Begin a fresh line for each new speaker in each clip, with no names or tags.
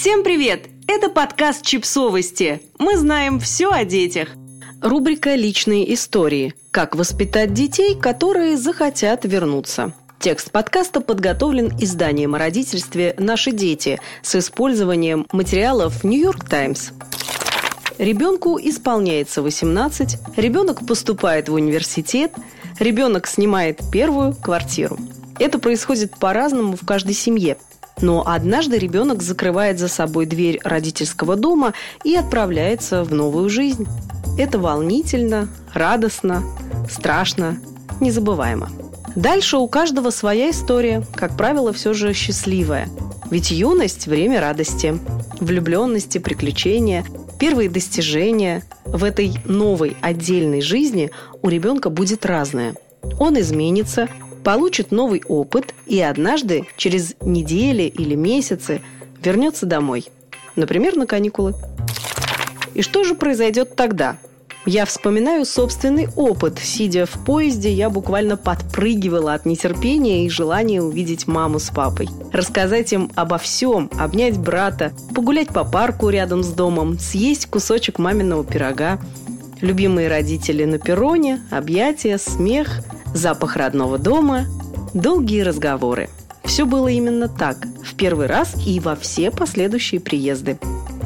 Всем привет! Это подкаст «Чипсовости». Мы знаем все о детях.
Рубрика «Личные истории. Как воспитать детей, которые захотят вернуться». Текст подкаста подготовлен изданием о родительстве «Наши дети» с использованием материалов «Нью-Йорк Таймс». Ребенку исполняется 18, ребенок поступает в университет, ребенок снимает первую квартиру. Это происходит по-разному в каждой семье. Но однажды ребенок закрывает за собой дверь родительского дома и отправляется в новую жизнь. Это волнительно, радостно, страшно, незабываемо. Дальше у каждого своя история, как правило, все же счастливая. Ведь юность – время радости, влюбленности, приключения, первые достижения. В этой новой отдельной жизни у ребенка будет разное. Он изменится, получит новый опыт и однажды, через недели или месяцы, вернется домой. Например, на каникулы. И что же произойдет тогда? Я вспоминаю собственный опыт. Сидя в поезде, я буквально подпрыгивала от нетерпения и желания увидеть маму с папой. Рассказать им обо всем, обнять брата, погулять по парку рядом с домом, съесть кусочек маминого пирога. Любимые родители на перроне, объятия, смех, запах родного дома, долгие разговоры. Все было именно так, в первый раз и во все последующие приезды.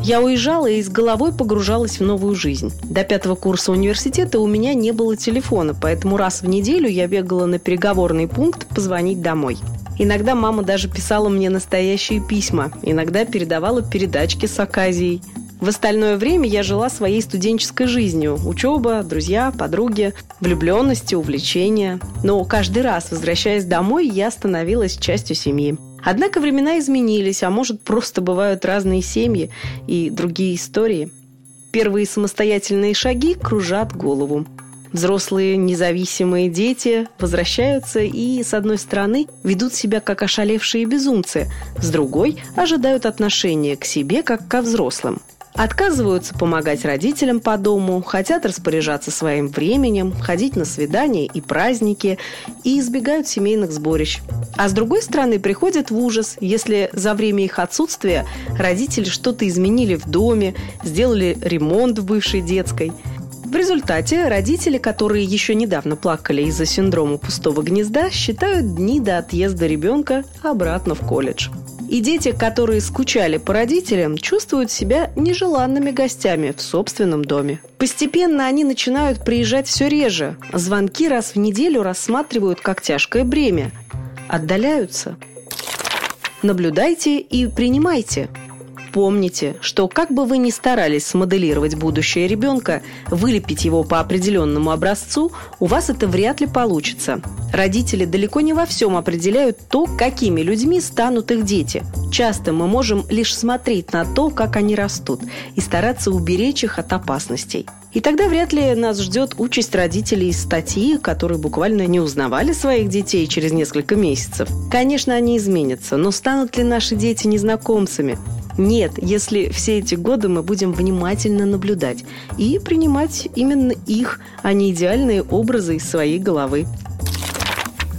Я уезжала и с головой погружалась в новую жизнь. До пятого курса университета у меня не было телефона, поэтому раз в неделю я бегала на переговорный пункт позвонить домой. Иногда мама даже писала мне настоящие письма, иногда передавала передачки с оказией. В остальное время я жила своей студенческой жизнью. Учеба, друзья, подруги, влюбленности, увлечения. Но каждый раз, возвращаясь домой, я становилась частью семьи. Однако времена изменились, а может, просто бывают разные семьи и другие истории. Первые самостоятельные шаги кружат голову. Взрослые независимые дети возвращаются и, с одной стороны, ведут себя как ошалевшие безумцы, с другой – ожидают отношения к себе как ко взрослым. Отказываются помогать родителям по дому, хотят распоряжаться своим временем, ходить на свидания и праздники и избегают семейных сборищ. А с другой стороны, приходят в ужас, если за время их отсутствия родители что-то изменили в доме, сделали ремонт в бывшей детской. В результате родители, которые еще недавно плакали из-за синдрома пустого гнезда, считают дни до отъезда ребенка обратно в колледж. И дети, которые скучали по родителям, чувствуют себя нежеланными гостями в собственном доме. Постепенно они начинают приезжать все реже. Звонки раз в неделю рассматривают как тяжкое бремя. Отдаляются. Наблюдайте и принимайте – Помните, что как бы вы ни старались смоделировать будущее ребенка, вылепить его по определенному образцу, у вас это вряд ли получится. Родители далеко не во всем определяют то, какими людьми станут их дети. Часто мы можем лишь смотреть на то, как они растут, и стараться уберечь их от опасностей. И тогда вряд ли нас ждет участь родителей из статьи, которые буквально не узнавали своих детей через несколько месяцев. Конечно, они изменятся, но станут ли наши дети незнакомцами? Нет, если все эти годы мы будем внимательно наблюдать и принимать именно их, а не идеальные образы из своей головы.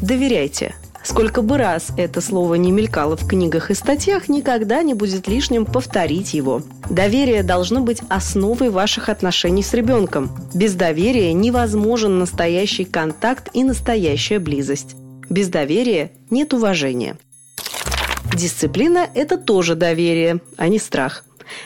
Доверяйте. Сколько бы раз это слово не мелькало в книгах и статьях, никогда не будет лишним повторить его. Доверие должно быть основой ваших отношений с ребенком. Без доверия невозможен настоящий контакт и настоящая близость. Без доверия нет уважения. Дисциплина – это тоже доверие, а не страх.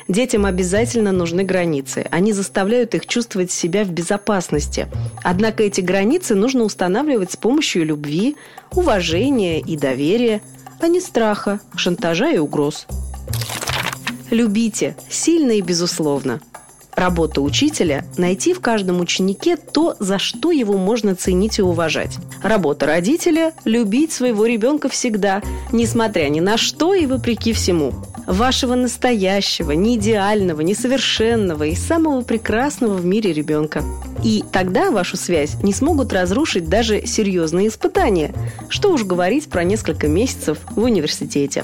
Детям обязательно нужны границы. Они заставляют их чувствовать себя в безопасности. Однако эти границы нужно устанавливать с помощью любви, уважения и доверия, а не страха, шантажа и угроз. Любите, сильно и безусловно. Работа учителя – найти в каждом ученике то, за что его можно ценить и уважать. Работа родителя – любить своего ребенка всегда, несмотря ни на что и вопреки всему. Вашего настоящего, не идеального, несовершенного и самого прекрасного в мире ребенка. И тогда вашу связь не смогут разрушить даже серьезные испытания. Что уж говорить про несколько месяцев в университете.